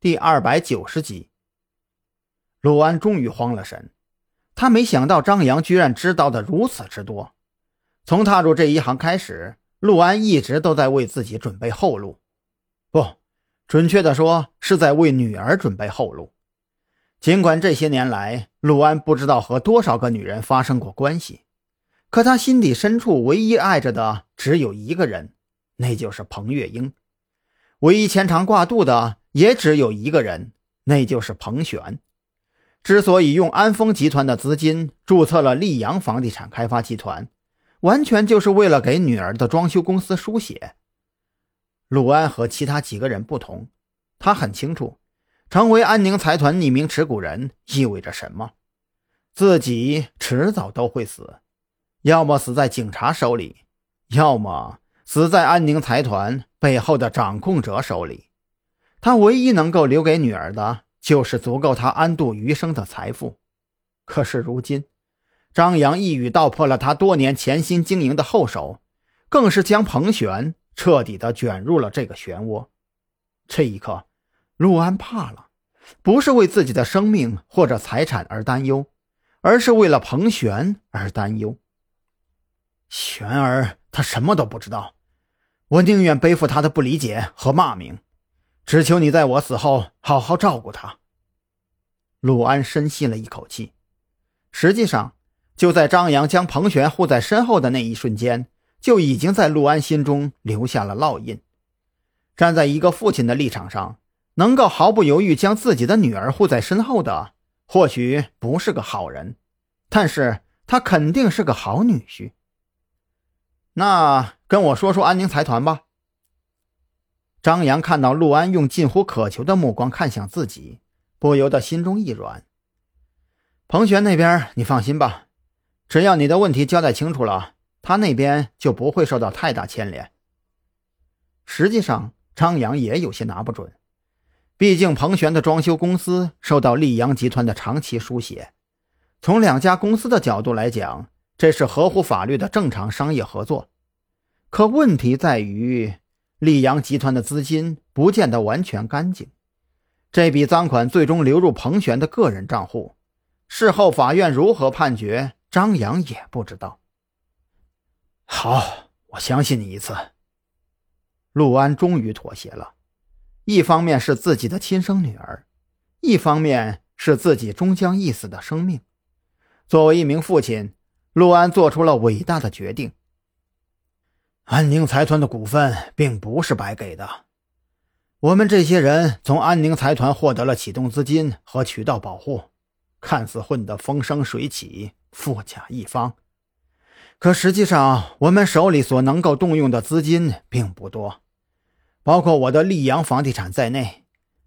第二百九十集，陆安终于慌了神，他没想到张扬居然知道的如此之多。从踏入这一行开始，陆安一直都在为自己准备后路，不，准确的说是在为女儿准备后路。尽管这些年来，陆安不知道和多少个女人发生过关系，可他心底深处唯一爱着的只有一个人，那就是彭月英；唯一牵肠挂肚的。也只有一个人，那就是彭璇。之所以用安丰集团的资金注册了溧阳房地产开发集团，完全就是为了给女儿的装修公司输血。陆安和其他几个人不同，他很清楚，成为安宁财团匿名持股人意味着什么：自己迟早都会死，要么死在警察手里，要么死在安宁财团背后的掌控者手里。他唯一能够留给女儿的，就是足够他安度余生的财富。可是如今，张扬一语道破了他多年潜心经营的后手，更是将彭璇彻底的卷入了这个漩涡。这一刻，陆安怕了，不是为自己的生命或者财产而担忧，而是为了彭璇而担忧。璇儿，他什么都不知道，我宁愿背负他的不理解和骂名。只求你在我死后好好照顾他。陆安深吸了一口气。实际上，就在张扬将彭璇护在身后的那一瞬间，就已经在陆安心中留下了烙印。站在一个父亲的立场上，能够毫不犹豫将自己的女儿护在身后的，或许不是个好人，但是他肯定是个好女婿。那跟我说说安宁财团吧。张扬看到陆安用近乎渴求的目光看向自己，不由得心中一软。彭璇那边，你放心吧，只要你的问题交代清楚了，他那边就不会受到太大牵连。实际上，张扬也有些拿不准，毕竟彭璇的装修公司受到溧阳集团的长期输血，从两家公司的角度来讲，这是合乎法律的正常商业合作。可问题在于。溧阳集团的资金不见得完全干净，这笔赃款最终流入彭璇的个人账户，事后法院如何判决，张扬也不知道。好，我相信你一次。陆安终于妥协了，一方面是自己的亲生女儿，一方面是自己终将一死的生命。作为一名父亲，陆安做出了伟大的决定。安宁财团的股份并不是白给的，我们这些人从安宁财团获得了启动资金和渠道保护，看似混得风生水起、富甲一方。可实际上，我们手里所能够动用的资金并不多，包括我的溧阳房地产在内，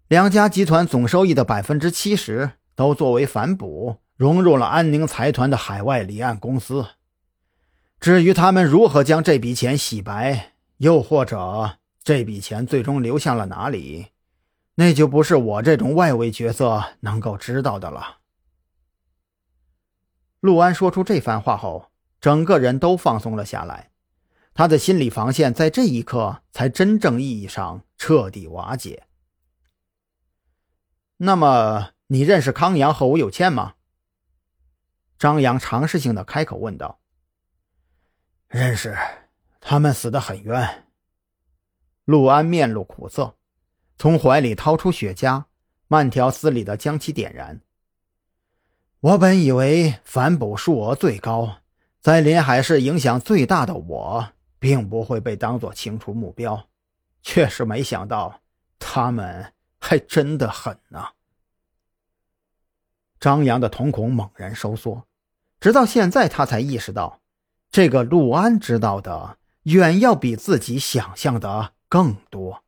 两家集团总收益的百分之七十都作为反哺融入了安宁财团的海外离岸公司。至于他们如何将这笔钱洗白，又或者这笔钱最终流向了哪里，那就不是我这种外围角色能够知道的了。陆安说出这番话后，整个人都放松了下来，他的心理防线在这一刻才真正意义上彻底瓦解。那么，你认识康阳和吴有倩吗？张扬尝试性的开口问道。认识，他们死得很冤。陆安面露苦涩，从怀里掏出雪茄，慢条斯理的将其点燃。我本以为反哺数额最高，在临海市影响最大的我，并不会被当作清除目标，却是没想到他们还真的狠呢。张扬的瞳孔猛然收缩，直到现在，他才意识到。这个陆安知道的远要比自己想象的更多。